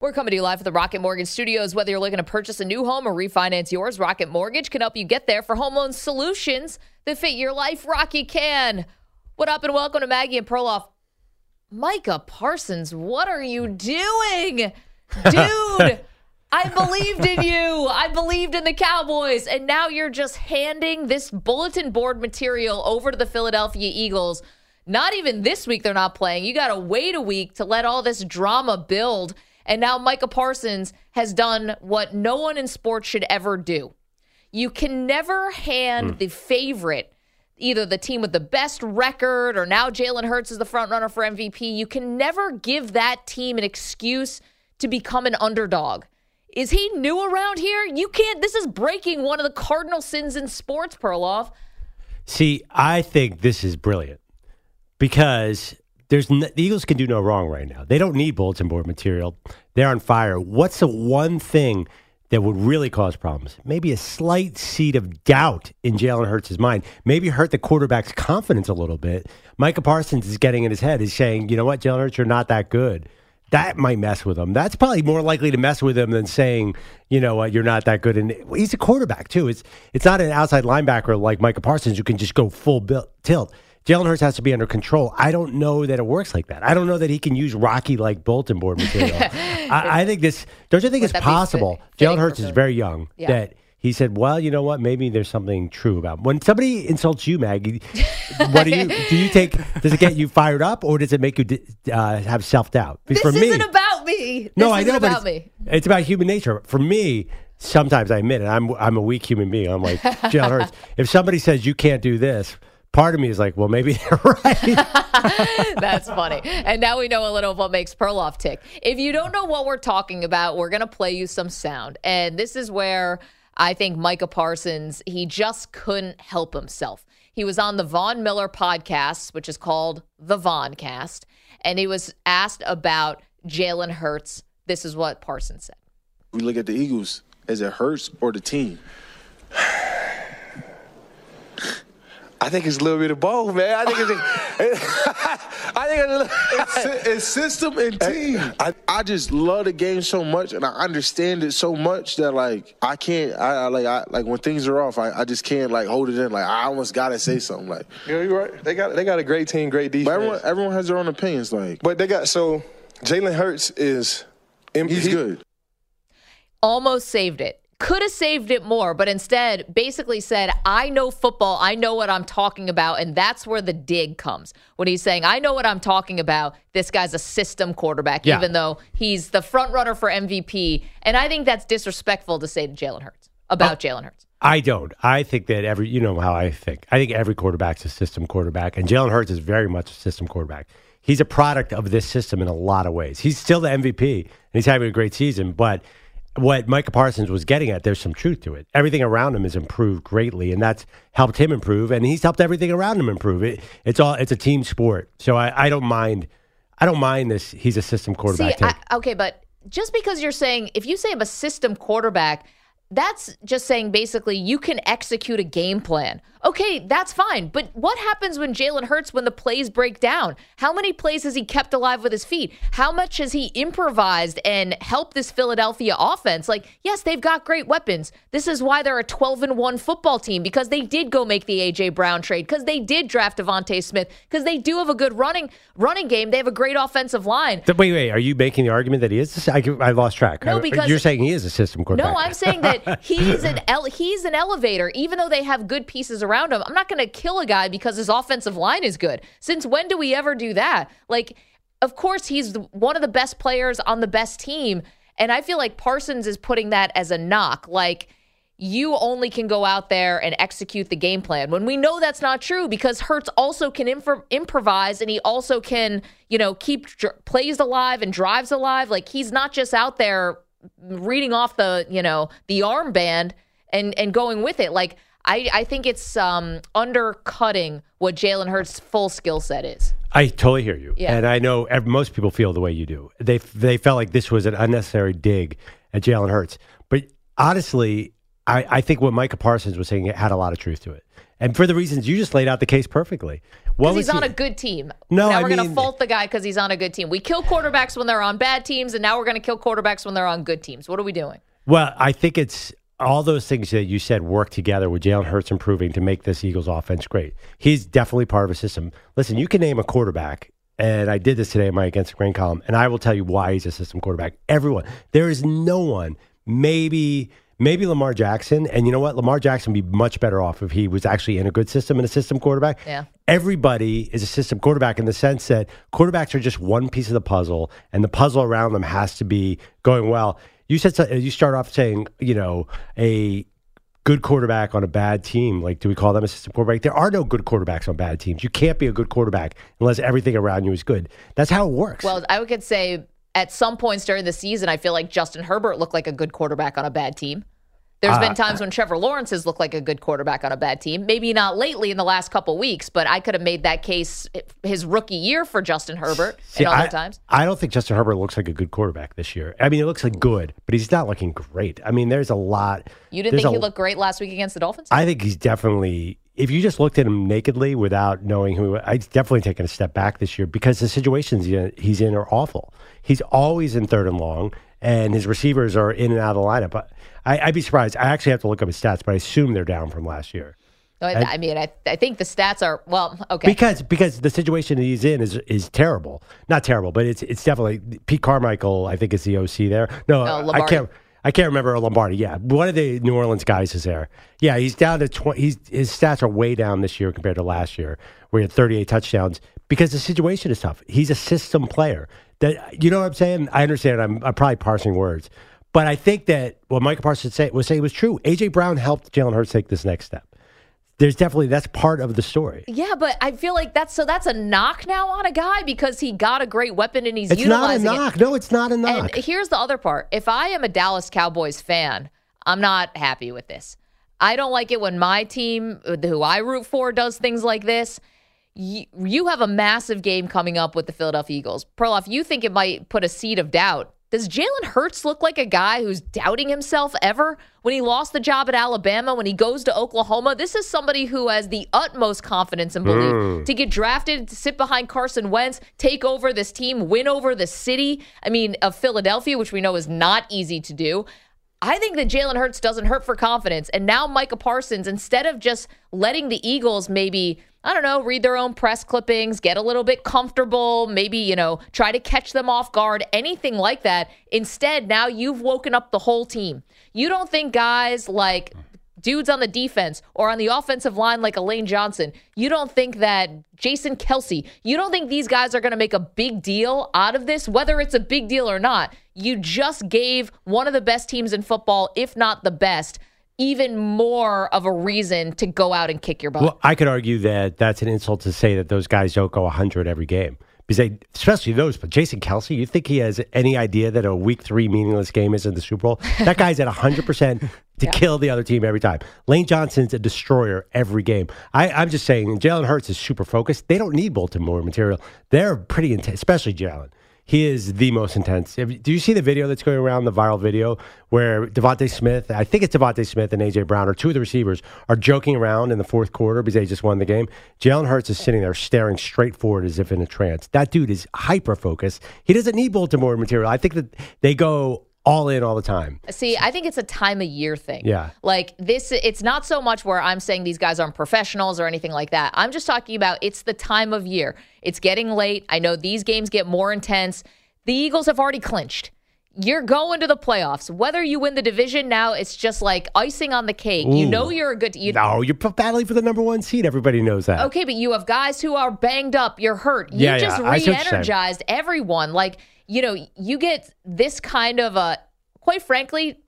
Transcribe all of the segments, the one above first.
We're coming to you live from the Rocket Mortgage Studios. Whether you're looking to purchase a new home or refinance yours, Rocket Mortgage can help you get there for home loan solutions that fit your life. Rocky can. What up, and welcome to Maggie and Perloff. Micah Parsons, what are you doing? Dude, I believed in you. I believed in the Cowboys. And now you're just handing this bulletin board material over to the Philadelphia Eagles. Not even this week they're not playing. You got to wait a week to let all this drama build. And now Micah Parsons has done what no one in sports should ever do. You can never hand Mm. the favorite, either the team with the best record or now Jalen Hurts is the front runner for MVP. You can never give that team an excuse to become an underdog. Is he new around here? You can't. This is breaking one of the cardinal sins in sports, Perloff. See, I think this is brilliant because there's n- the Eagles can do no wrong right now. They don't need bulletin board material. They're on fire. What's the one thing that would really cause problems? Maybe a slight seed of doubt in Jalen Hurts' mind. Maybe hurt the quarterback's confidence a little bit. Micah Parsons is getting in his head. He's saying, you know what, Jalen Hurts, you're not that good. That might mess with him. That's probably more likely to mess with him than saying, you know what, you're not that good. And he's a quarterback too. It's it's not an outside linebacker like Micah Parsons who can just go full bil- tilt. Jalen Hurts has to be under control. I don't know that it works like that. I don't know that he can use Rocky like bulletin board material. I, I think this. Don't you think Would it's possible? Jalen Hurts is very young. Yeah. That he said, well, you know what? Maybe there's something true about when somebody insults you, Maggie. what do you do? You take? Does it get you fired up, or does it make you uh, have self doubt? This For me, isn't about me. no, I know, about it's, me. it's about human nature. For me, sometimes I admit it. I'm I'm a weak human being. I'm like Jalen Hurts. If somebody says you can't do this, part of me is like, well, maybe they're right. That's funny. And now we know a little of what makes Perloff tick. If you don't know what we're talking about, we're going to play you some sound. And this is where I think Micah Parsons, he just couldn't help himself. He was on the Von Miller podcast, which is called The Voncast, and he was asked about Jalen Hurts. This is what Parsons said. We look at the Eagles as it hurts or the team. I think it's a little bit of both, man. I think it's. I think it's, it's system and team. I, I just love the game so much, and I understand it so much that like I can't. I, I like I like when things are off, I, I just can't like hold it in. Like I almost gotta say something. Like Yeah, you're right. They got they got a great team, great defense. but everyone, everyone has their own opinions. Like but they got so Jalen Hurts is he's he- good. almost saved it. Could have saved it more, but instead basically said, I know football. I know what I'm talking about. And that's where the dig comes when he's saying, I know what I'm talking about. This guy's a system quarterback, Yeah. even though he's the front runner for MVP. And I think that's disrespectful to say to Jalen Hurts about uh, Jalen Hurts. I don't. I think that every, you know how I think. I think every quarterback's a system quarterback, and Jalen Hurts is very much a system quarterback. He's a product of this system in a lot of ways. He's still the MVP, and he's having a great season. But what Micah Parsons was getting at, there's some truth to it. Everything around him has improved greatly, and that's helped him improve, and he's helped everything around him improve. It, it's all it's a team sport, so I, I don't mind. I don't mind this. He's a system quarterback. See. I, okay, but just because you're saying if you say I'm a system quarterback, that's just saying basically you can execute a game plan. Okay, that's fine. But what happens when Jalen Hurts when the plays break down? How many plays has he kept alive with his feet? How much has he improvised and helped this Philadelphia offense? Like, yes, they've got great weapons. This is why they're a 12 and 1 football team because they did go make the AJ Brown trade, because they did draft DeVonta Smith, because they do have a good running running game. They have a great offensive line. Wait, wait. Are you making the argument that he is? I, I lost track. No, because you're saying he is a system quarterback. No, I'm saying that he's an ele- he's an elevator. Even though they have good pieces around him, I'm not going to kill a guy because his offensive line is good. Since when do we ever do that? Like, of course, he's one of the best players on the best team, and I feel like Parsons is putting that as a knock. Like, you only can go out there and execute the game plan when we know that's not true because Hurts also can imp- improvise and he also can, you know, keep dr- plays alive and drives alive. Like he's not just out there reading off the, you know, the armband and and going with it. Like I, I think it's um, undercutting what Jalen Hurts' full skill set is. I totally hear you, Yeah. and I know most people feel the way you do. They they felt like this was an unnecessary dig at Jalen Hurts, but honestly, I, I think what Micah Parsons was saying had a lot of truth to it, and for the reasons you just laid out the case perfectly. Because he's on he- a good team. No, now I we're going to fault the guy because he's on a good team. We kill quarterbacks when they're on bad teams, and now we're going to kill quarterbacks when they're on good teams. What are we doing? Well, I think it's all those things that you said work together with Jalen Hurts improving to make this Eagles offense great. He's definitely part of a system. Listen, you can name a quarterback, and I did this today in my Against the Grain column, and I will tell you why he's a system quarterback. Everyone. There is no one, maybe. Maybe Lamar Jackson, and you know what? Lamar Jackson would be much better off if he was actually in a good system and a system quarterback. Yeah. Everybody is a system quarterback in the sense that quarterbacks are just one piece of the puzzle, and the puzzle around them has to be going well. You said you start off saying, you know, a good quarterback on a bad team. Like, do we call them a system quarterback? There are no good quarterbacks on bad teams. You can't be a good quarterback unless everything around you is good. That's how it works. Well, I would say at some points during the season, I feel like Justin Herbert looked like a good quarterback on a bad team. There's Uh, been times when Trevor Lawrence has looked like a good quarterback on a bad team. Maybe not lately in the last couple weeks, but I could have made that case his rookie year for Justin Herbert See, and other I, times. I don't think Justin Herbert looks like a good quarterback this year. I mean, it looks like good, but he's not looking great. I mean, there's a lot. You didn't think he looked great last week against the Dolphins? I think he's definitely. If you just looked at him nakedly without knowing who, I'd definitely taken a step back this year because the situations he's in- are awful. He's always in third and long, and his receivers are in and out of the lineup. But I, I'd be surprised. I actually have to look up his stats, but I assume they're down from last year. No, I, I mean, I, I think the stats are, well, okay. Because because the situation he's in is is terrible. Not terrible, but it's it's definitely Pete Carmichael. I think is the OC there. No, No, I can't. I can't remember Lombardi. Yeah, one of the New Orleans guys is there. Yeah, he's down to twenty. He's his stats are way down this year compared to last year, where he had thirty eight touchdowns because the situation is tough. He's a system player. That you know what I'm saying. I understand. I'm, I'm probably parsing words, but I think that what Michael Parsons say, was saying was true. AJ Brown helped Jalen Hurts take this next step. There's definitely that's part of the story. yeah, but I feel like that's so that's a knock now on a guy because he got a great weapon and he's It's not a utilizing it. knock. No, it's not a knock. And here's the other part. If I am a Dallas Cowboys fan, I'm not happy with this. I don't like it when my team, uh, who I root for, does things like this. You, you have a massive game coming up with the Philadelphia Eagles. Perloff, you think it might put a seed of doubt. Does Jalen Hurts look like a guy who's doubting himself ever? When he lost the job at Alabama, when he goes to Oklahoma, this is somebody who has the utmost confidence and belief mm. to get drafted, to sit behind Carson Wentz, take over this team, win over the city. I mean, of Philadelphia, which we know is not easy to do. I think that Jalen Hurts doesn't hurt for confidence. And now Micah Parsons, instead of just letting the Eagles maybe, I don't know, read their own press clippings, get a little bit comfortable, maybe, you know, try to catch them off guard, anything like that. Instead, now you've woken up the whole team. You don't think guys like dudes on the defense or on the offensive line like Lane Johnson, you don't think that Jason Kelce, you don't think these guys are going to make a big deal out of this, whether it's a big deal or not. You just gave one of the best teams in football, if not the best, even more of a reason to go out and kick your butt. Well, I could argue that that's an insult to say that those guys don't go 100 every game. Because they, especially those, but Jason Kelce, you think he has any idea that a week three meaningless game is in the Super Bowl? That guy's at 100% to kill the other team every time. Lane Johnson's a destroyer every game. I, I'm just saying, Jalen Hurts is super focused. They don't need bulletin board material. They're pretty intense, especially Jalen. He is the most intense. Do you see the video that's going around, the viral video, where DeVonta Smith, I think it's DeVonta Smith and A.J. Brown, or two of the receivers, are joking around in the fourth quarter because they just won the game? Jalen Hurts is sitting there staring straight forward as if in a trance. That dude is hyper focused. He doesn't need bulletin board material. I think that they go all in all the time. See, I think it's a time of year thing. Yeah. Like this, it's not so much where I'm saying these guys aren't professionals or anything like that. I'm just talking about it's the time of year. It's getting late. I know these games get more intense. The Eagles have already clinched. You're going to the playoffs. Whether you win the division now, it's just like icing on the cake. You know you're a good. You, No, you're battling for the number one seed. Everybody knows that. Okay, but you have guys who are banged up. You're hurt. You Yeah, yeah, just I see what you're re-energized everyone. Like you know, you get this kind of a. Quite frankly,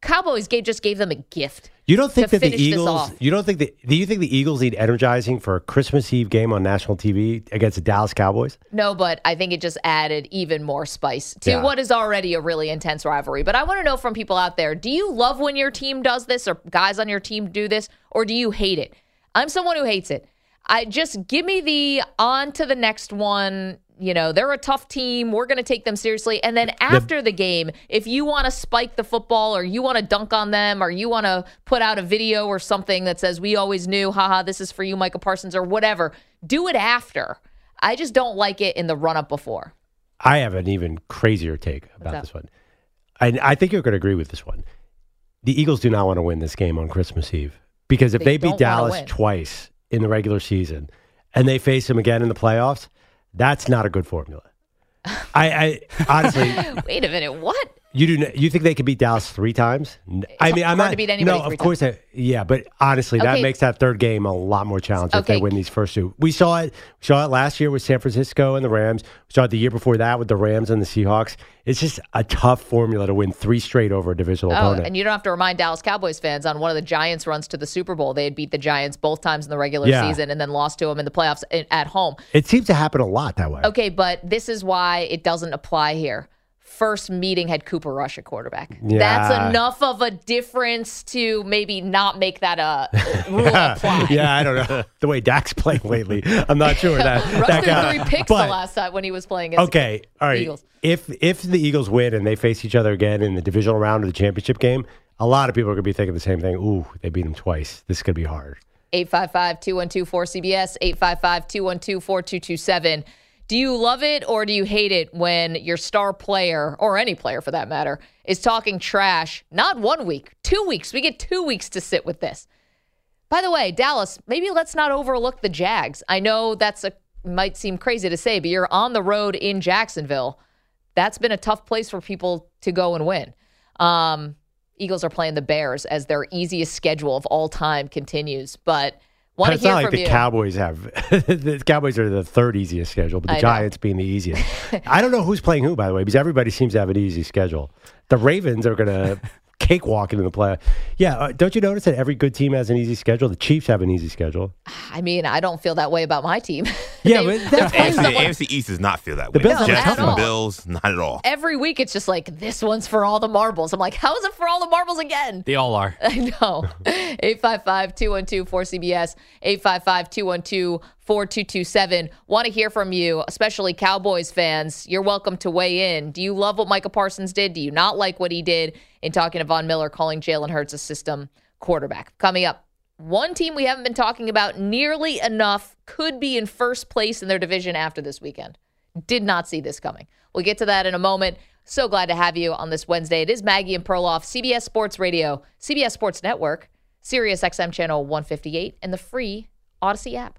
Cowboys gave, just gave them a gift. You don't think that the Eagles? You don't think that? Do you think the Eagles need energizing for a Christmas Eve game on national TV against the Dallas Cowboys? No, but I think it just added even more spice to Yeah. what is already a really intense rivalry. But I want to know from people out there do you love when your team does this or guys on your team do this, or do you hate it? I'm someone who hates it. I just give me the on to the next one. You know, they're a tough team. We're going to take them seriously. And then after the game, if you want to spike the football or you want to dunk on them or you want to put out a video or something that says, we always knew, haha, this is for you, Michael Parsons, or whatever, do it after. I just don't like it in the run up before. I have an even crazier take about this one. I, I think you're going to agree with this one. The Eagles do not want to win this game on Christmas Eve because if They they, beat Dallas twice in the regular season and they face them again in the playoffs, that's not a good formula. I, I honestly, Wait a minute, what? You do. You think they could beat Dallas three times? I mean, I'm not. to beat anybody no, of course. I, yeah, but honestly, that makes that third game a lot more challenging if Okay. they win these first two. We saw it. We saw it last year with San Francisco and the Rams. We saw it the year before that with the Rams and the Seahawks. It's just a tough formula to win three straight over a divisional Oh, opponent. and you don't have to remind Dallas Cowboys fans on one of the Giants' runs to the Super Bowl. They had beat the Giants both times in the regular Yeah. season and then lost to them in the playoffs eh, at home. it seems to happen a lot that way. Okay, but this is why it doesn't apply here. First meeting had Cooper Rush at quarterback. Yeah. That's enough of a difference to maybe not make that a rule apply. yeah, I don't know the way Dak's playing lately. I'm not sure that. Rush that threw three picks but- the last time when he was playing Okay, all right. Eagles. If if the Eagles win and they face each other again in the divisional round of the championship game, a lot of people are going to be thinking the same thing. Ooh, they beat them twice. This could be hard. 855 212 4CBS, 855 212 4227. Do you love it or do you hate it when your star player, or any player for that matter, is talking trash? Not one week, two weeks. We get two weeks to sit with this. By the way, Dallas, maybe let's not overlook the Jags. I know that's a might seem crazy to say, but you're on the road in Jacksonville. That's been a tough place for people to go and win. Um, Eagles are playing the Bears as their easiest schedule of all time continues. But want to it's hear not like from the you. Cowboys have. the Cowboys are the third easiest schedule, but I the know. Giants being the easiest. I don't know who's playing who, by the way, because everybody seems to have an easy schedule. The Ravens are going to cakewalk into the play. Yeah, uh, don't you notice that every good team has an easy schedule? The Chiefs have an easy schedule. I mean, I don't feel that way about my team. Yeah, They- but that's- playing AFC, someone- AFC East does not feel that The way. Bills have a Jets and. Bills, not at all. Every week, it's just like this one's for all the marbles. I'm like, how is it for all the marbles again? They all are. I know. 855 212 4CBS, 855 212 4227. Want to hear from you, especially Cowboys fans. You're welcome to weigh in. Do you love what Michael Parsons did? Do you not like what he did in talking to Von Miller, calling Jalen Hurts a system quarterback? Coming up, one team we haven't been talking about nearly enough could be in first place in their division after this weekend. Did not see this coming. We'll get to that in a moment. So glad to have you on this Wednesday. It is Maggie and Perloff, CBS Sports Radio, CBS Sports Network, Sirius XM Channel 158, and the free Odyssey app.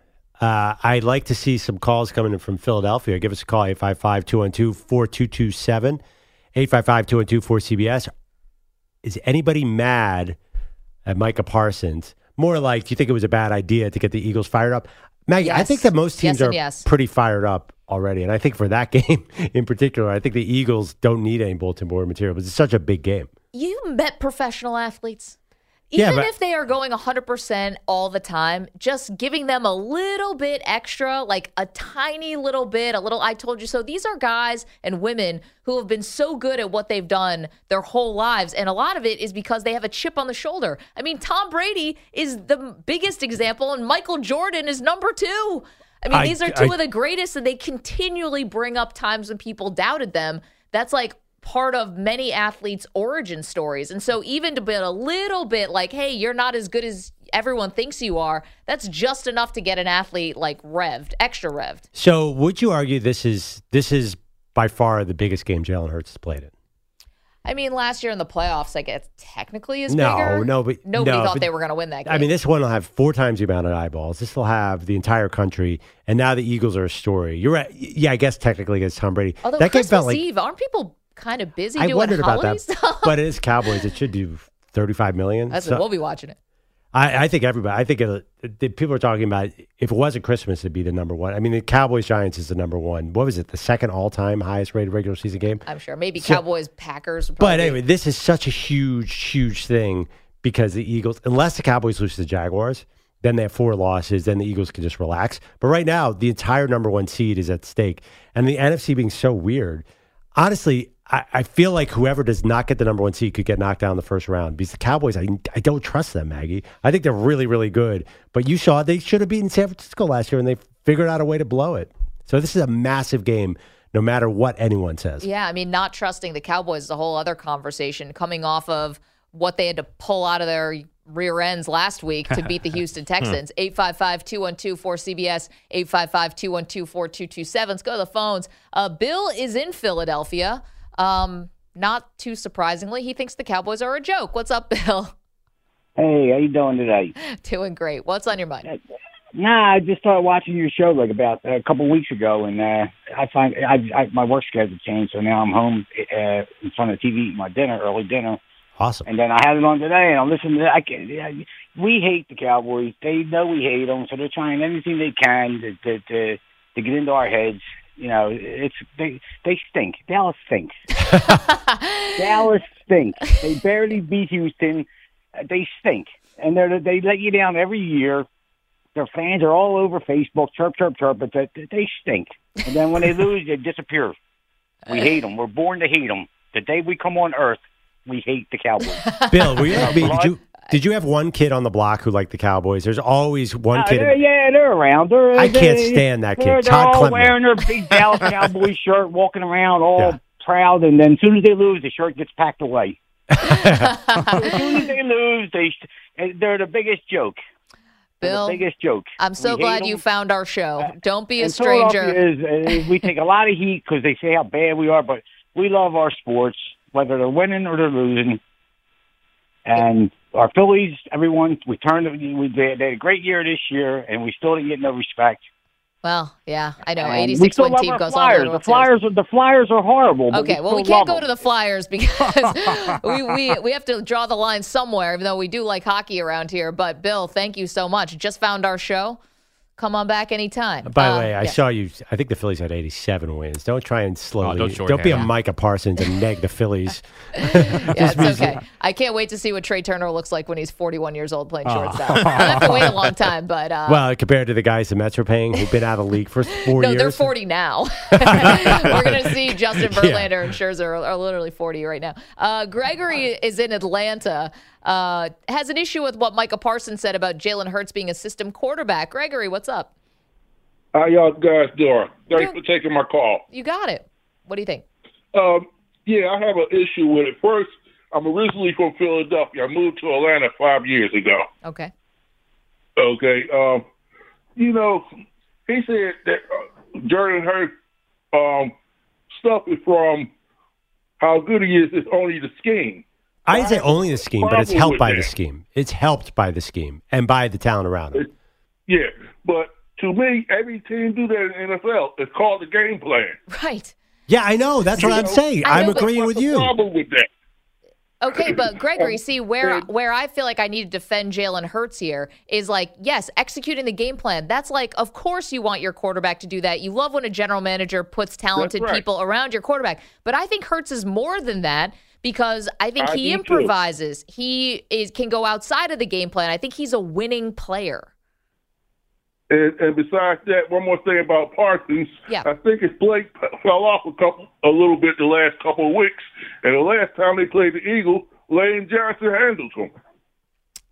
Uh, I'd like to see some calls coming in from Philadelphia. Give us a call, 855 212 4227, 855 212 4CBS. Is anybody mad at Micah Parsons? More like, do you think it was a bad idea to get the Eagles fired up? Maggie, I think that most teams Yes are yes. pretty fired up already. And I think for that game in particular, I think the Eagles don't need any bulletin board material, but it's such a big game. You met professional athletes. Yeah, Even but- if they are going 100% all the time, just giving them a little bit extra, like a tiny little bit, a little I told you so. These are guys and women who have been so good at what they've done their whole lives. And a lot of it is because they have a chip on the shoulder. I mean, Tom Brady is the biggest example, and Michael Jordan is number two. I mean, I- these are two I- of the greatest, and they continually bring up times when people doubted them. That's like part of many athletes' origin stories. And so, even to be a little bit like, hey, you're not as good as everyone thinks you are, that's just enough to get an athlete like revved, extra revved. So would you argue this is this is by far the biggest game Jalen Hurts has played in? I mean, last year in the playoffs, like it technically is No, bigger. no, but- nobody no, thought but- they were going to win that game. I mean, this one will have four times the amount of eyeballs. This will have the entire country, and now the Eagles are a story. You're right. Yeah, I guess technically it's Tom Brady. Although that game felt like Eve, aren't people kind of busy I doing wondered about that, stuff? but it is Cowboys. It should do 35 million. That's So we'll be watching it. I, I think everybody. I think it, the people are talking about if it wasn't Christmas, it'd be the number one. I mean, the Cowboys Giants is the number one. What was it? The second all time highest rated regular season game. I'm sure. Maybe So- Cowboys, Packers. But anyway, this is such a huge, huge thing because the Eagles, unless the Cowboys lose to the Jaguars, then they have four losses. Then the Eagles can just relax. But right now, the entire number one seed is at stake. And the NFC being so weird, honestly, I, I feel like whoever does not get the number one seed could get knocked down in the first round because the Cowboys, I, I don't trust them, Maggie. I think they're really, really good. But you saw they should have beaten San Francisco last year and they figured out a way to blow it. So this is a massive game, no matter what anyone says. Yeah, I mean, not trusting the Cowboys is a whole other conversation coming off of what they had to pull out of their rear ends last week to beat the Houston Texans. 855 212 4CBS, 855 212 4227. Let's go to the phones. Uh, Bill is in Philadelphia. Um, not too surprisingly, he thinks the Cowboys are a joke. What's up, Bill? Hey, how you doing today? Doing great. What's on your mind? Nah, I just started watching your show like about a couple weeks ago, and uh, I find I, I my work schedule changed, so now I'm home uh, in front of the TV eating my dinner, early dinner, Awesome. and then I had it on today, and I'm listening to. I can, yeah, we hate the Cowboys. They know we hate them, so they're trying anything they can to to to, to get into our heads. You know, it's they they stink. Dallas stinks. Dallas stinks. They barely beat Houston. Uh, They stink, and they they let you down every year. Their fans are all over Facebook, chirp, chirp, chirp, but they, they stink. And then when they lose, they disappear. We hate them. We're born to hate them. The day we come on Earth, we hate the Cowboys. Bill, were you, I mean, did you did you have one kid on the block who liked the Cowboys? There's always one Uh, kid. they're- yeah, they're around. They're, I can't they- stand that kid. They're, they're Todd all Clement. wearing their big Dallas Cowboys shirt, walking around all Yeah. proud, and then as soon as they lose, the shirt gets packed away. as soon as they lose, they they're the biggest joke. Bill, the biggest joke. I'm so We hate glad you found our show. Don't be a stranger. Philadelphia Is, uh, we take a lot of heat because they say how bad we are, but we love our sports, whether they're winning or they're losing. And our Phillies, everyone, we turned. We they, they had a great year this year, and we still didn't get no respect. Well, yeah, I know. 86 one team goes Flyers. on. The Flyers, are, the Flyers are horrible. but Okay, well, we can't go to the Flyers because we, we we have to draw the line somewhere. Even though we do like hockey around here, but Bill, thank you so much. Just found our show. Come on back anytime. By the Uh, way, I yeah. saw you. I think the Phillies had 87 wins. Don't try and slowly. Oh, don't be a shorthand. Micah Parsons and neg the Phillies. Yeah, it's means- okay. I can't wait to see what Trea Turner looks like when he's 41 years old playing Oh. shortstop. I have to wait a long time, but uh, well, compared to the guys the Mets are paying, who've been out of the league for four no, years. they're 40 now. We're going to see Justin Yeah. Verlander and Scherzer are, are literally 40 right now. Uh, Gregory is in Atlanta. Uh, has an issue with what Micah Parsons said about Jalen Hurts being a system quarterback. Gregory, what's up? How y'all guys doing? Thanks for taking my call. You got it. What do you think? Um, yeah, I have an issue with it. First, I'm originally from Philadelphia. I moved to Atlanta five years ago. Okay. Okay. Um, you know, he said that uh, Jordan Hurts um, stuff is from how good he is. It's only the scheme. I didn't say only the scheme, but it's helped by that. the scheme. It's helped by the scheme and by the talent around him. Yeah, but to me, every team do that in the NFL. It's called the game plan. Right. Yeah, I know. That's what You I'm saying. I I'm agreeing What's with the you. problem with that? Okay, but Gregory, see where where I feel like I need to defend Jalen Hurts here is like, yes, executing the game plan. That's like, of course, you want your quarterback to do that. You love when a general manager puts talented right. people around your quarterback. But I think Hurts is more than that because I think I he do too. improvises. He is can go outside of the game plan. I think he's a winning player. And, and besides that, one more thing about Parsons. Yeah. I think his play fell off a couple, a little bit the last couple of weeks. And the last time they played the Eagles, Lane Johnson handled him.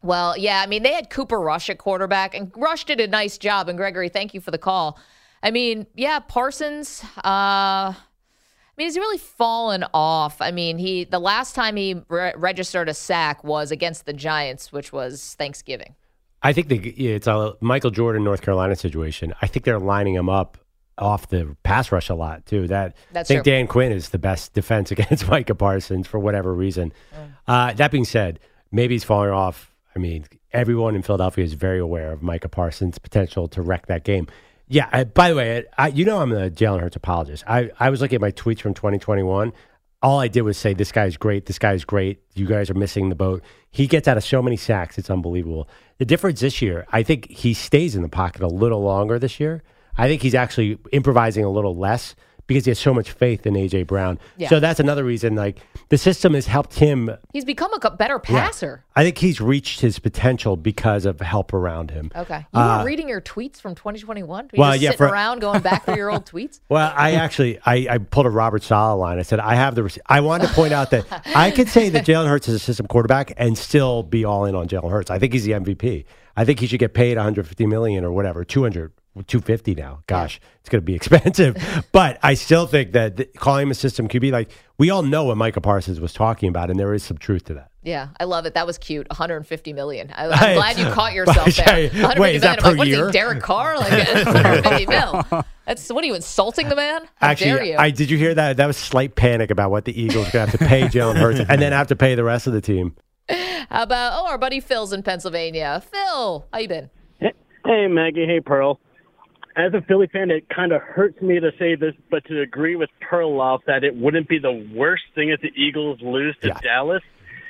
Well, yeah, I mean, they had Cooper Rush at quarterback, and Rush did a nice job. And Gregory, thank you for the call. I mean, yeah, Parsons. Uh, mean, he's really fallen off. I mean, he the last time he re- registered a sack was against the Giants, which was Thanksgiving. I think they, it's a Michael Jordan, North Carolina situation. I think they're lining him up off the pass rush a lot too. That That's I think true. Dan Quinn is the best defense against Micah Parsons for whatever reason. Uh, that being said, maybe he's falling off. I mean, everyone in Philadelphia is very aware of Micah Parsons' potential to wreck that game. Yeah. I, by the way, I, you know I'm a Jalen Hurts apologist. I, I was looking at my tweets from 2021. All I did was say, "This guy's great. This guy's great. You guys are missing the boat." He gets out of so many sacks; it's unbelievable. The difference this year, I think he stays in the pocket a little longer this year. I think he's actually improvising a little less because he has so much faith in AJ Brown. Yeah. So that's another reason. Like the system has helped him. He's become a better Yeah. passer. I think he's reached his potential because of help around him. Okay, you Uh, were reading your tweets from 2021. Were you well, yeah, sitting for- around going back through your old tweets. Well, I actually I, I pulled a Robert Saleh line. I said I have the. I wanted to point out that I could say that Jalen Hurts is a system quarterback and still be all in on Jalen Hurts. I think he's the MVP. I think he should get paid 150 million or whatever, 200, 250 now. Gosh, it's going to be expensive. but I still think that th- calling him a system QB, like we all know what Micah Parsons was talking about, and there is some truth to that. Yeah, I love it. That was cute. 150 million. I, I'm glad you caught yourself there. okay. 150 Wait, is that million. I'm like, per what is year? he, Derek Carr? Like 150 mil. That's what are you insulting the man? How dare Actually, you? I did you hear that? That was slight panic about what the Eagles are going to have to pay Jalen Hurts and then have to pay the rest of the team. How about oh, our buddy Phil's in Pennsylvania. Phil, how you been? Hey, Maggie. Hey, Pearl. As a Philly fan, it kind of hurts me to say this, but to agree with Perloff that it wouldn't be the worst thing if the Eagles lose to Dallas,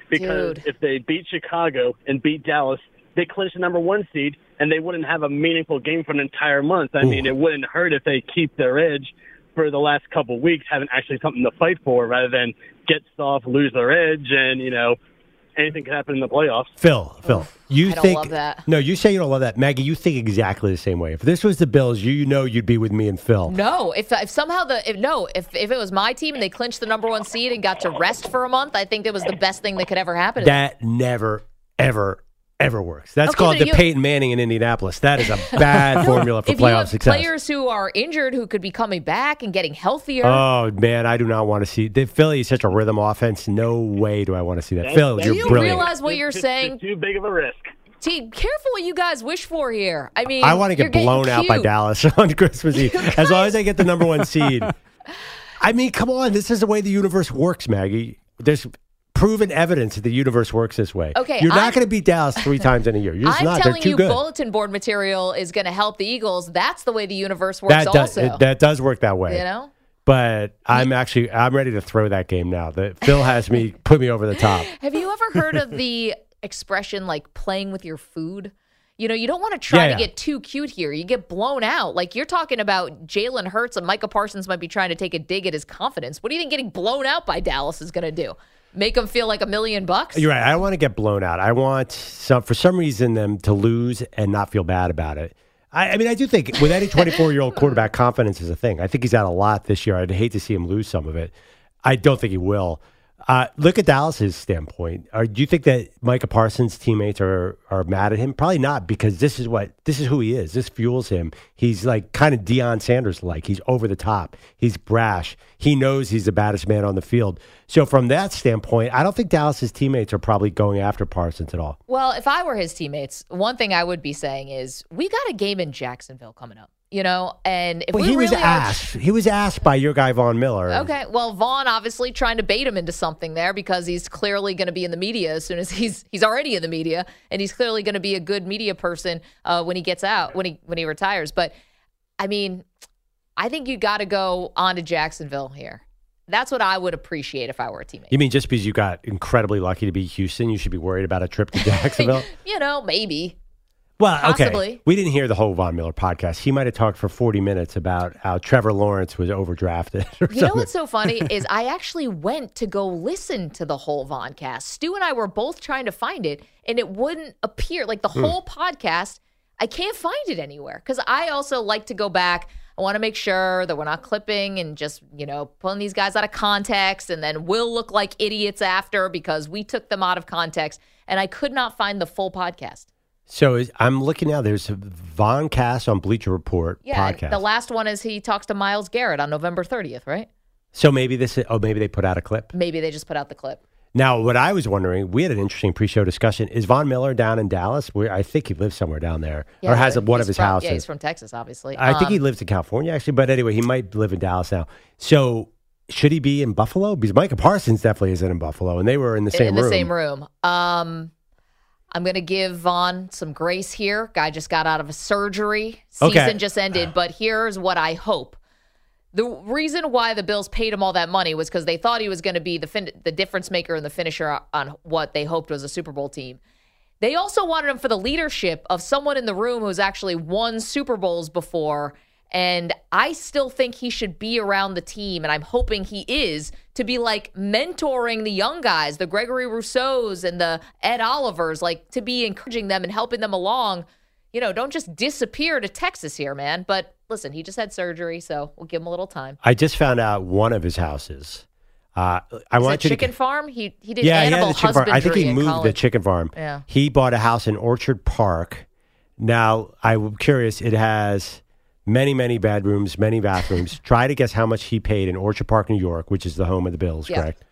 because Dude. if they beat Chicago and beat Dallas, they clinch the number one seed, and they wouldn't have a meaningful game for an entire month. I mean, it wouldn't hurt if they keep their edge for the last couple of weeks, having actually something to fight for, rather than get soft, lose their edge, and you know, anything could happen in the playoffs. Phil, Phil, you I don't think love that. no? You say you don't love that, Maggie. You think exactly the same way. If this was the Bills, you, you know you'd be with me and Phil. No, if if somehow the if, no, if if it was my team and they clinched the number one seed and got to rest for a month, I think that was the best thing that could ever happen. That never, ever, ever works. That's Okay, called but the you- Peyton Manning in Indianapolis. That is a bad formula for if you playoff have success. players who are injured who could be coming back and getting healthier, Oh man, I do not want to see the Philly is such a rhythm offense. No way do I want to see that. Phil, do you're you brilliant. realize what you're saying? It's too big of a risk. Team, careful what you guys wish for here. I mean, I want to get blown out by. Dallas on Christmas Eve. As long as I get the number one seed. I mean, come on. This is the way the universe works, Maggie. There's proven evidence that the universe works this way. Okay, You're I'm- not going to beat Dallas three times in a year. You're I'm not. telling you, good. bulletin board material is going to help the Eagles. That's the way the universe works. that does also, it- that does work that way. you know. But I'm actually I'm ready to throw that game now. That Phil has me put me over the top. Have you ever heard of the expression like playing with your food? You know, you don't want to try Yeah, to get too cute here. You get blown out. Like you're talking about Jalen Hurts and Micah Parsons might be trying to take a dig at his confidence. What do you think getting blown out by Dallas is going to do? Make them feel like a million bucks? You're right. I don't want to get blown out. I want some for some reason them to lose and not feel bad about it. I, I mean, I do think with any 24 year old quarterback, confidence is a thing. I think he's had a lot this year. I'd hate to see him lose some of it. I don't think he will. Uh, look at Dallas's standpoint. Are, do you think that Micah Parsons' teammates are are mad at him? Probably not, because this is what this is who he is. This fuels him. He's like kind of Deion Sanders like. He's over the top. He's brash. He knows he's the baddest man on the field. So from that standpoint, I don't think Dallas's teammates are probably going after Parsons at all. Well, if I were his teammates, one thing I would be saying is we got a game in Jacksonville coming up. You know, and if Well, we he was really are asked. He was asked by your guy Von Miller. Okay, well, Von obviously trying to bait him into something there because he's clearly going to be in the media as soon as he's he's already in the media, and he's clearly going to be a good media person uh, when he gets out when he when he retires. But I mean, I think you got to go on to Jacksonville here. That's what I would appreciate if I were a teammate. You mean just because you got incredibly lucky to be Houston, you should be worried about a trip to Jacksonville? You know, maybe. Well, okay. We didn't hear the whole Von Miller podcast. He might have talked for 40 minutes about how Trevor Lawrence was overdrafted You know what's so funny is I actually went to go listen to the whole Voncast. Stu and I were both trying to find it, and it wouldn't appear. Like the Hmm. whole podcast, I can't find it anywhere because I also like to go back. I want to make sure that we're not clipping and just you know pulling these guys out of context, and then we'll look like idiots after because we took them out of context. And I could not find the full podcast. So is, I'm looking now. There's Voncast on Bleacher Report Yeah, podcast. the last one is he talks to Myles Garrett on November 30th, right? so maybe this is, oh, maybe they put out a clip. Maybe they just put out the clip. Now, what I was wondering, we had an interesting pre-show discussion. Is Von Miller down in Dallas? Where I think he lives somewhere down there, or has one of his from- houses. Yeah, he's from Texas, obviously. I think Um, he lives in California actually, but anyway, he might live in Dallas now. So should he be in Buffalo? Because Micah Parsons definitely isn't in Buffalo, and they were in the same in the room. same room. Um, I'm going to give Von some grace here. Guy just got out of a surgery. Season Okay. just ended. But here's what I hope. The reason why the Bills paid him all that money was because they thought he was going to be the fin- the difference maker and the finisher on what they hoped was a Super Bowl team. They also wanted him for the leadership of someone in the room who's actually won Super Bowls before. And I still think he should be around the team, and I'm hoping he is to be like mentoring the young guys, the Gregory Rousseaus and the Ed Olivers, like to be encouraging them and helping them along. You know, don't just disappear to Texas here, man. But listen, he just had surgery, so we'll give him a little time. I just found out one of his houses. Uh, I Is want you chicken to. farm? He he did yeah, animal the chicken farm. I think he moved the chicken farm. Yeah. He bought a house in Orchard Park. Now I'm curious. It has many, many bedrooms, many bathrooms. Try to guess how much he paid in Orchard Park, New York, which is the home of the Bills. Yeah. Correct.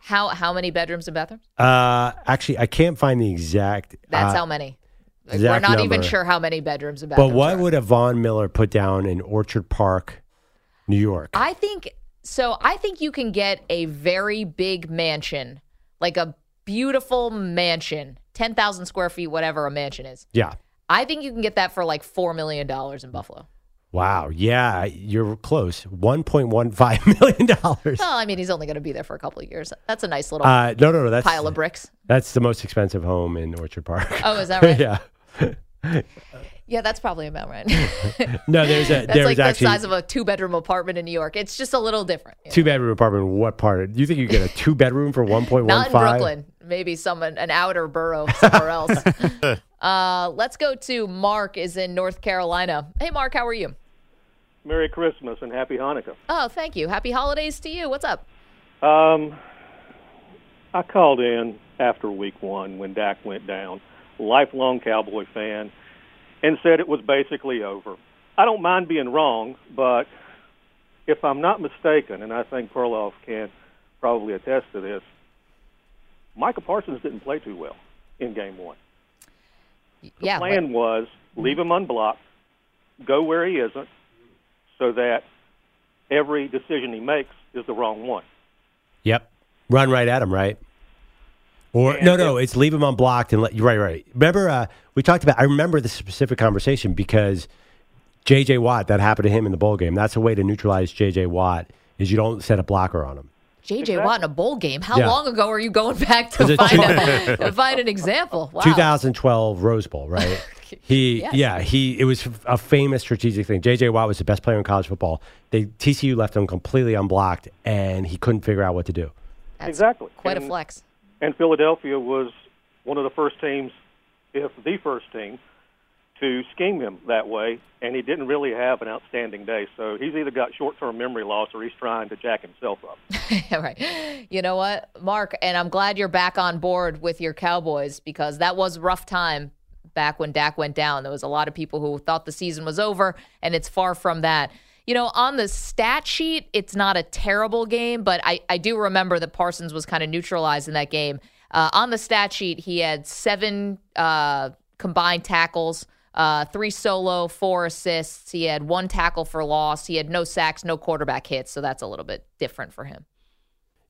How how many bedrooms and bathrooms? Uh, actually, I can't find the exact. That's uh, how many. Like, we're exact not even number. sure how many bedrooms and But bathrooms. what are. would a Von Miller put down in Orchard Park, New York? I think so. I think you can get a very big mansion, like a beautiful mansion, ten thousand square feet, whatever a mansion is. yeah. I think you can get that for like four million dollars in Buffalo. Wow. Yeah, you're close. One point one five million dollars. Well, I mean, he's only going to be there for a couple of years. That's a nice little Uh, no, no, no. That's pile of bricks. That's the most expensive home in Orchard Park. Oh, is that right? yeah. Yeah, that's probably about right. No, there's a that's there's like actually the size of a two bedroom apartment in New York. It's just a little different. you know? two bedroom apartment. What part? Do you think you get a two bedroom for one point one Not in? Brooklyn. Maybe some an outer borough somewhere else. uh, let's go to Mark. Is in North Carolina. Hey, Mark, how are you? Merry Christmas and Happy Hanukkah. Oh, thank you. Happy holidays to you. What's up? Um, I called in after week one when Dak went down, lifelong Cowboy fan, and said it was basically over. I don't mind being wrong, but if I'm not mistaken, and I think Perloff can probably attest to this, Micah Parsons didn't play too well in game one. The yeah, plan was leave him unblocked, go where he isn't, so that every decision he makes is the wrong one. Yep. Run right at him, right? Or no, no, it's leave him unblocked and let you right, right. Remember, uh, we talked about. I remember this specific conversation because J.J. Watt that happened to him in the bowl game. That's a way to neutralize J.J. Watt is you don't set a blocker on him. JJ Watt in a bowl game. How Yeah. long ago are you going back to find, two- a, to find an example? Wow. 2012 Rose Bowl, right? He, Yes. yeah, he. It was a famous strategic thing. J.J. Watt was the best player in college football. They TCU left him completely unblocked, and he couldn't figure out what to do. exactly. Quite a flex. And Philadelphia was one of the first teams, if the first team, to scheme him that way, and he didn't really have an outstanding day. So he's either got short-term memory loss or he's trying to jack himself up. All right. You know what, Mark, and I'm glad you're back on board with your Cowboys because that was rough time back when Dak went down. There was a lot of people who thought the season was over, and it's far from that. You know, on the stat sheet, it's not a terrible game, but I, I do remember that Parsons was kind of neutralized in that game. Uh, on the stat sheet, he had seven uh, combined tackles, uh, three solo, four assists. He had one tackle for loss. He had no sacks, no quarterback hits, so that's a little bit different for him.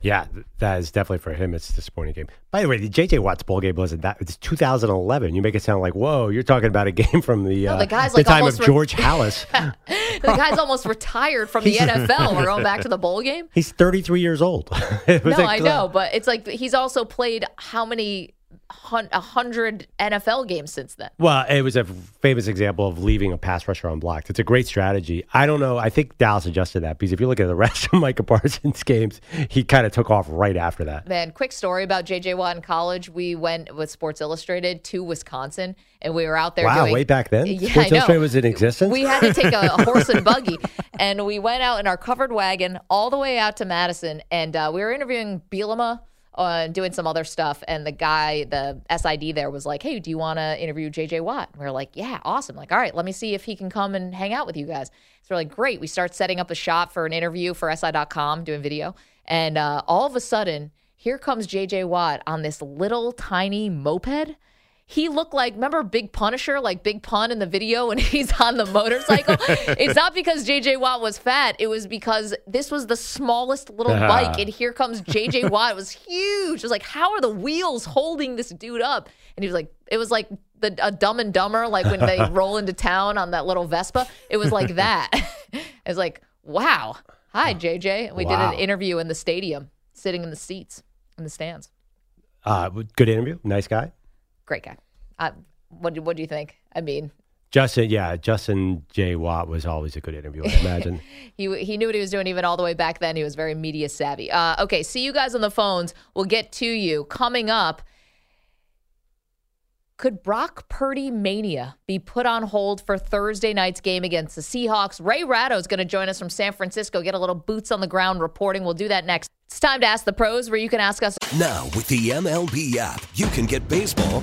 Yeah, that is definitely for him. It's a disappointing game. By the way, the J.J. Watt's bowl game wasn't that. It's 2011. You make it sound like whoa. You're talking about a game from the No, uh, the guy's the like time of re- George Halas. the guy's almost retired from the NFL. We're going back to the bowl game. He's 33 years old. No, like, I know, but it's like he's also played how many a hundred NFL games since then. Well, it was a famous example of leaving a pass rusher unblocked. It's a great strategy. I don't know. I think Dallas adjusted that because if you look at the rest of Micah Parsons' games, he kind of took off right after that. Man, quick story about JJ Watt in college. We went with Sports Illustrated to Wisconsin, and we were out there. wow, doing, way back then, Yeah, Sports I know. Illustrated was in existence. We had to take a, a horse and buggy, and we went out in our covered wagon all the way out to Madison, and uh, we were interviewing Bielema. Uh, doing some other stuff, and the guy, the SID there, was like, "Hey, do you want to interview JJ Watt?" And we are like, "Yeah, awesome!" Like, all right, let me see if he can come and hang out with you guys. So we're like, "Great!" We start setting up a shot for an interview for SI.com, doing video, and uh, all of a sudden, here comes JJ Watt on this little tiny moped. He looked like remember Big Punisher, like Big Pun in the video when he's on the motorcycle. it's not because JJ Watt was fat; it was because this was the smallest little bike, and here comes JJ Watt. It was huge. It was like, how are the wheels holding this dude up? And he was like, it was like the a Dumb and Dumber, like when they roll into town on that little Vespa. It was like that. it was like, wow, hi JJ. And we did an interview in the stadium, sitting in the seats in the stands. Uh, good interview. Nice guy. Great guy. Uh, what do, what do you think? I mean, Justin, yeah, Justin J. Watt was always a good interview, I imagine. he he knew what he was doing even all the way back then. He was very media savvy. Uh, okay, see you guys on the phones. We'll get to you coming up. Could Brock Purdy mania be put on hold for Thursday night's game against the Seahawks? Ray Ratto is going to join us from San Francisco, get a little boots on the ground reporting. We'll do that next. It's time to ask the pros, where you can ask us. Now, with the MLB app, you can get baseball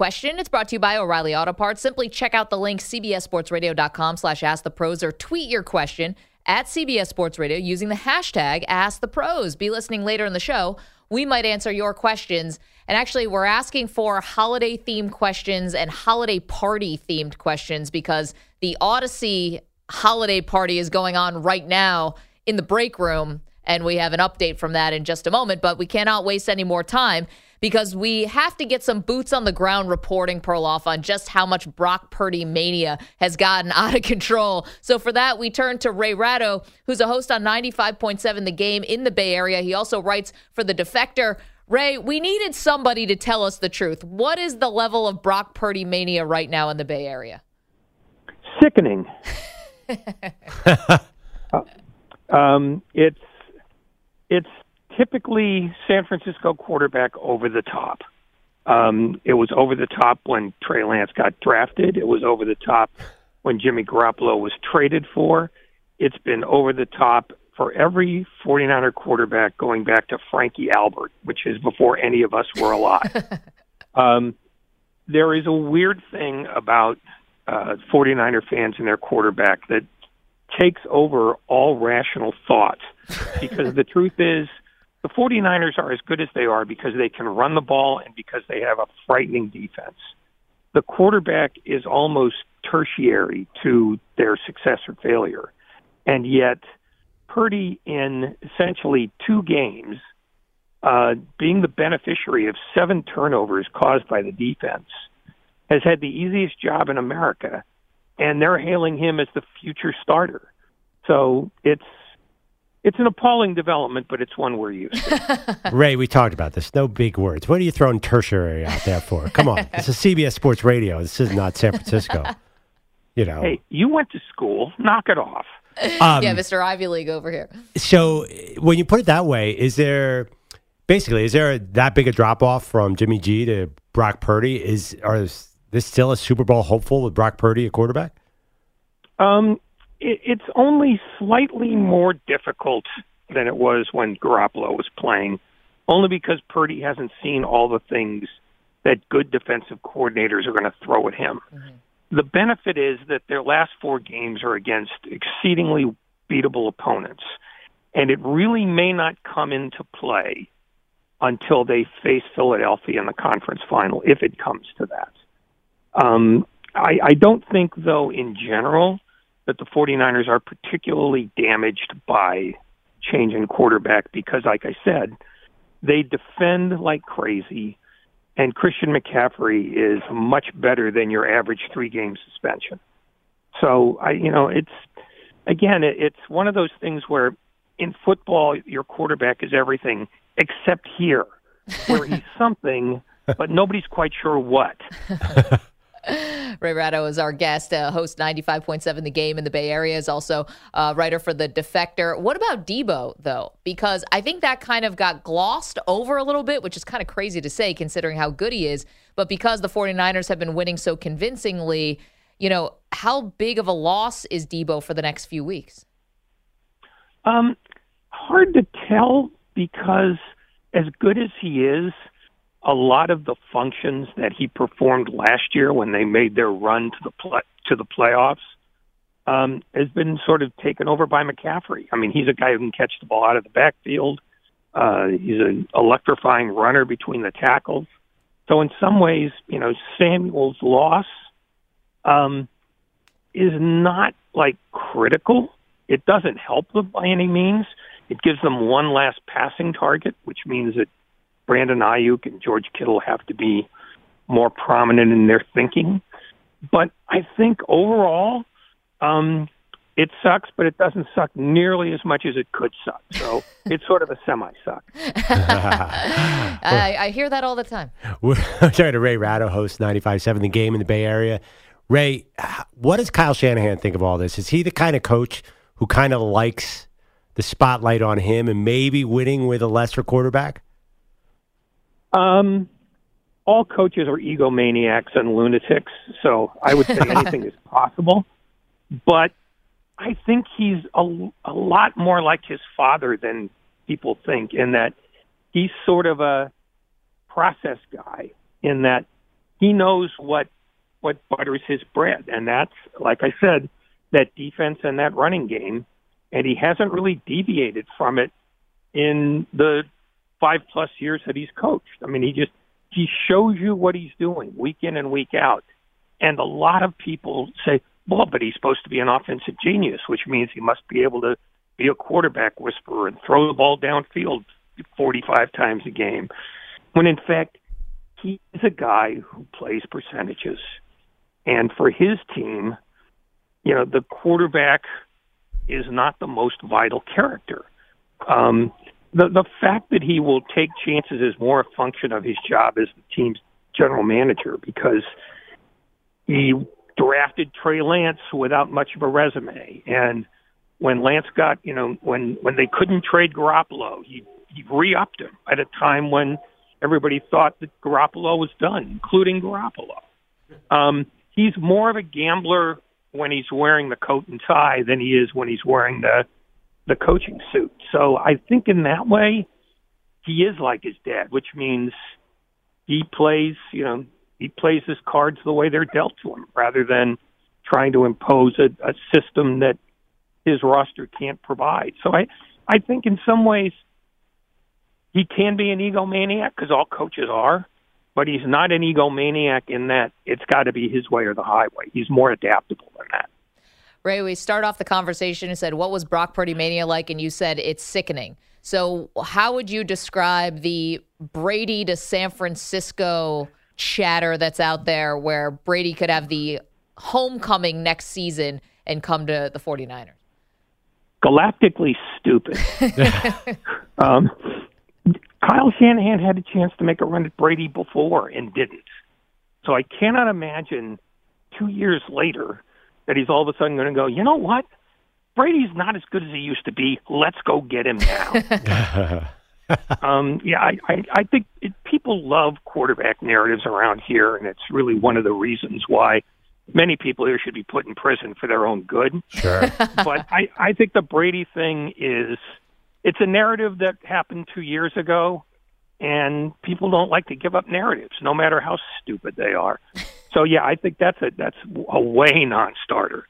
Question. It's brought to you by O'Reilly Auto Parts. Simply check out the link cbssportsradio.com slash ask the pros or tweet your question at CBS Sports Radio using the hashtag ask the pros. Be listening later in the show. We might answer your questions. And actually, we're asking for holiday themed questions and holiday party themed questions because the Audacy holiday party is going on right now in the break room. And we have an update from that in just a moment, but we cannot waste any more time because we have to get some boots on the ground reporting, Perloff, on just how much Brock Purdy mania has gotten out of control. So for that, we turn to Ray Ratto, who's a host on 95.7 The Game in the Bay Area. He also writes for The Defector. Ray, we needed somebody to tell us the truth. What is the level of Brock Purdy mania right now in the Bay Area? sickening. Uh, um, it's it's typically San Francisco quarterback over the top. Um, it was over the top when Trey Lance got drafted. It was over the top when Jimmy Garoppolo was traded for. It's been over the top for every 49er quarterback going back to Frankie Albert, which is before any of us were alive. um, there is a weird thing about uh, 49er fans and their quarterback that takes over all rational thought because the truth is the 49ers are as good as they are because they can run the ball and because they have a frightening defense. The quarterback is almost tertiary to their success or failure. And yet, Purdy, in essentially two games, uh, being the beneficiary of seven turnovers caused by the defense, has had the easiest job in America, and they're hailing him as the future starter. So it's it's an appalling development, but it's one we're used to. Ray, we talked about this. No big words. What are you throwing tertiary out there for? Come on. It's a CBS Sports Radio. This is not San Francisco. You know. Hey, you went to school. Knock it off. Um, yeah, Mr. Ivy League over here. So when you put it that way, is there basically is there that big a drop off from Jimmy G to Brock Purdy? Is are this still a Super Bowl hopeful with Brock Purdy a quarterback? Um, it, it's only slightly more difficult than it was when Garoppolo was playing, only because Purdy hasn't seen all the things that good defensive coordinators are going to throw at him. Mm-hmm. The benefit is that their last four games are against exceedingly beatable opponents, and it really may not come into play until they face Philadelphia in the conference final, if it comes to that. Um, I, I don't think, though, in general, that the 49ers are particularly damaged by changing quarterback because, like I said, they defend like crazy, and Christian McCaffrey is much better than your average three game suspension. So, I, you know, it's again, it, it's one of those things where in football, your quarterback is everything except here, where he's something, but nobody's quite sure what. Ray Ratto is our guest, uh, host 95.7 The Game in the Bay Area, is also a writer for The Defector. What about Debo, though? Because I think that kind of got glossed over a little bit, which is kind of crazy to say considering how good he is. But because the 49ers have been winning so convincingly, you know, how big of a loss is Debo for the next few weeks? Um, hard to tell because as good as he is, a lot of the functions that he performed last year when they made their run to the play, to the playoffs um, has been sort of taken over by McCaffrey. I mean, he's a guy who can catch the ball out of the backfield. Uh, he's an electrifying runner between the tackles. So in some ways, you know, Samuel's loss um, is not like critical. It doesn't help them by any means. It gives them one last passing target, which means that Brandon Aiyuk and George Kittle have to be more prominent in their thinking. But I think overall, um, it sucks, but it doesn't suck nearly as much as it could suck. So it's sort of a semi suck. I, I, hear that all the time. We're talking to Ray Ratto, host 95.7 The Game in the Bay Area. Ray, what does Kyle Shanahan think of all this? Is he the kind of coach who kind of likes the spotlight on him and maybe winning with a lesser quarterback? Um, all coaches are egomaniacs and lunatics, so I would say anything is possible. But I think he's a, a lot more like his father than people think, in that he's sort of a process guy, in that he knows what what butters his bread, and that's like I said, that defense and that running game, and he hasn't really deviated from it in the five plus years that he's coached. I mean, he just he shows you what he's doing week in and week out. And a lot of people say, well, but he's supposed to be an offensive genius, which means he must be able to be a quarterback whisperer and throw the ball downfield 45 times a game. When in fact, he is a guy who plays percentages. And for his team, you know, the quarterback is not the most vital character. Um, the the fact that he will take chances is more a function of his job as the team's general manager because he drafted Trey Lance without much of a resume, and when Lance got you know when when they couldn't trade Garoppolo, he he re-upped him at a time when everybody thought that Garoppolo was done, including Garoppolo. Um, he's more of a gambler when he's wearing the coat and tie than he is when he's wearing the the coaching suit. So I think in that way, he is like his dad, which means he plays, you know, he plays his cards the way they're dealt to him, rather than trying to impose a, a system that his roster can't provide. So I, I think in some ways he can be an egomaniac because all coaches are, but he's not an egomaniac in that it's got to be his way or the highway. He's more adaptable than that. Ray, we start off the conversation and said, What was Brock Purdy mania like? And you said it's sickening. So, how would you describe the Brady to San Francisco chatter that's out there where Brady could have the homecoming next season and come to the 49ers? Galactically stupid. um, Kyle Shanahan had a chance to make a run at Brady before and didn't. So I cannot imagine two years later that he's all of a sudden going to go, you know what? Brady's not as good as he used to be. Let's go get him now. um, yeah, I, I, I think it, people love quarterback narratives around here, and it's really one of the reasons why many people here should be put in prison for their own good. Sure. but I, I think the Brady thing is it's a narrative that happened two years ago, and people don't like to give up narratives, no matter how stupid they are. So yeah, I think that's a that's a way non-starter.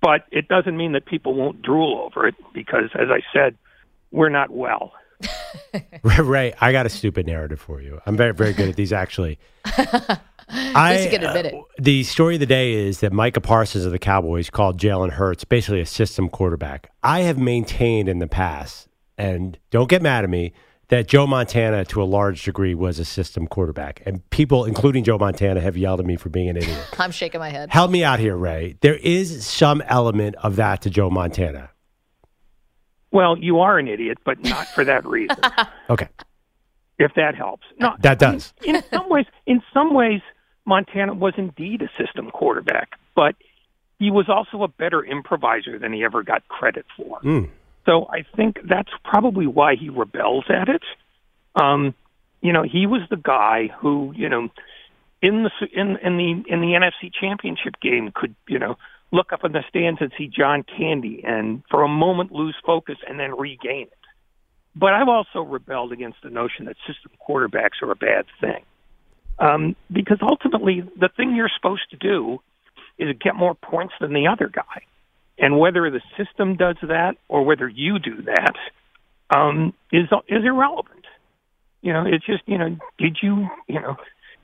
But it doesn't mean that people won't drool over it because, as I said, we're not well. Ray, I got a stupid narrative for you. I'm very, very good at these, actually. I can admit it. Uh, the story of the day is that Micah Parsons of the Cowboys called Jalen Hurts basically a system quarterback. I have maintained in the past, and don't get mad at me, that Joe Montana, to a large degree, was a system quarterback. And people, including Joe Montana, have yelled at me for being an idiot. I'm shaking my head. Help me out here, Ray. There is some element of that to Joe Montana. Well, you are an idiot, but not for that reason. okay. If that helps. No, that does. In, in some ways, in some ways, Montana was indeed a system quarterback, but he was also a better improviser than he ever got credit for. Mm. So I think that's probably why he rebels at it. Um, you know, he was the guy who, you know, in the in in the in the NFC Championship game could, you know, look up in the stands and see John Candy and for a moment lose focus and then regain it. But I've also rebelled against the notion that system quarterbacks are a bad thing. Um, because ultimately, the thing you're supposed to do is get more points than the other guy. And whether the system does that or whether you do that um, is is irrelevant. You know, it's just you know, did you you know,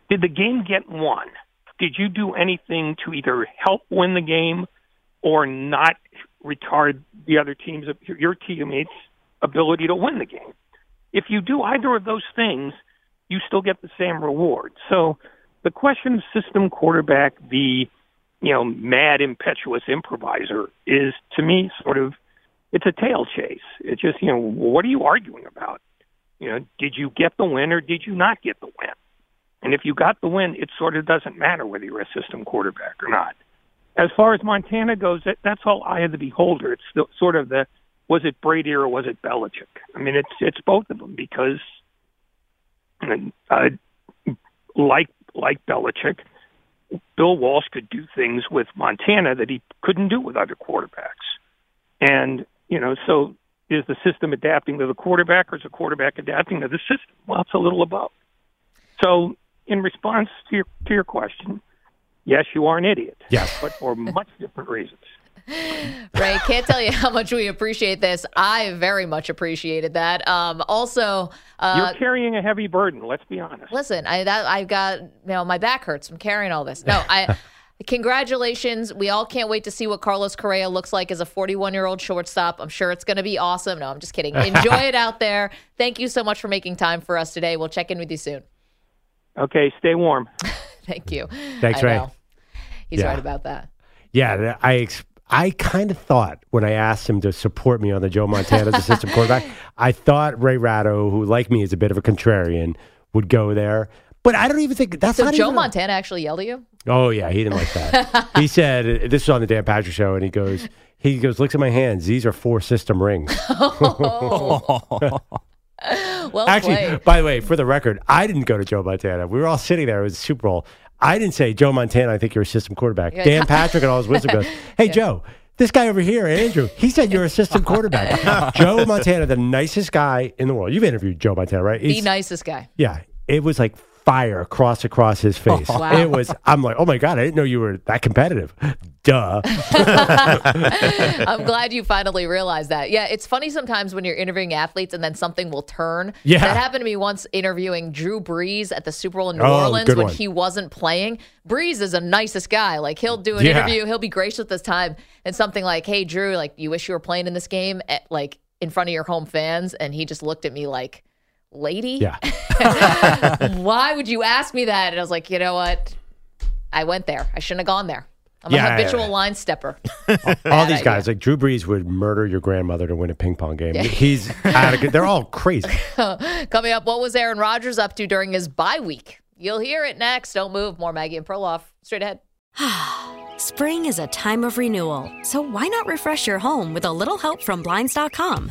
did the game get won? Did you do anything to either help win the game or not retard the other team's your teammates' ability to win the game? If you do either of those things, you still get the same reward. So the question of system quarterback, the you know mad impetuous improviser, is to me sort of it's a tail chase. It's just you know what are you arguing about? You know, did you get the win or did you not get the win? And if you got the win, it sort of doesn't matter whether you're a system quarterback or not. As far as Montana goes, that, that's all eye of the beholder. It's the, sort of the was it Brady or was it Belichick? I mean, it's it's both of them because uh, like like Belichick, Bill Walsh could do things with Montana that he couldn't do with other quarterbacks. And you know, so is the system adapting to the quarterback, or is the quarterback adapting to the system? Well, it's a little of both. So, in response to your to your question, yes, you are an idiot. Yes, but for much different reasons. Ray, can't tell you how much we appreciate this. I very much appreciated that. Um, also, uh, you're carrying a heavy burden. Let's be honest. Listen, I that I've got you know my back hurts from carrying all this. No, I. Congratulations. We all can't wait to see what Carlos Correa looks like as a 41 year old shortstop. I'm sure it's going to be awesome. No, I'm just kidding. Enjoy it out there. Thank you so much for making time for us today. We'll check in with you soon. Okay, stay warm. Thank you. Thanks, I Ray. know. He's Yeah. right about that. Yeah, I ex- I kind of thought when I asked him to support me on the Joe Montana as assistant quarterback, I thought Ray Ratto, who like me is a bit of a contrarian, would go there. But I don't even think that's So Joe even a- Montana actually yelled at you? Oh yeah, he didn't like that. he said this was on the Dan Patrick show, and he goes, he goes, looks at my hands. These are four system rings. well Actually, played. by the way, for the record, I didn't go to Joe Montana. We were all sitting there. It was Super Bowl. I didn't say Joe Montana. I think you're a system quarterback. Yeah. Dan Patrick and all his wisdom goes, "Hey Joe, this guy over here, Andrew, he said you're a system quarterback." Joe Montana, the nicest guy in the world. You've interviewed Joe Montana, right? The nicest guy. Yeah, it was like fire across across his face. Wow. It was. I'm like, oh my god, I didn't know you were that competitive. Duh. I'm glad you finally realized that. Yeah, it's funny sometimes when you're interviewing athletes and then something will turn. Yeah. That happened to me once interviewing Drew Brees at the Super Bowl in New Oh, Orleans when one. he wasn't playing. Brees is the nicest guy. Like he'll do an Yeah. interview, he'll be gracious with his time and something like, "Hey Drew, like you wish you were playing in this game at, like in front of your home fans." And he just looked at me like, "Lady, Yeah. why would you ask me that?" And I was like, "You know what? I went there. I shouldn't have gone there. I'm Yeah, a habitual yeah. line stepper." all these guys, like Drew Brees, would murder your grandmother to win a ping pong game. He's out of. They're all crazy. Coming up, what was Aaron Rodgers up to during his bye week? You'll hear it next. Don't move. More Maggie and Perloff. Straight ahead. Spring is a time of renewal, so why not refresh your home with a little help from Blinds.com?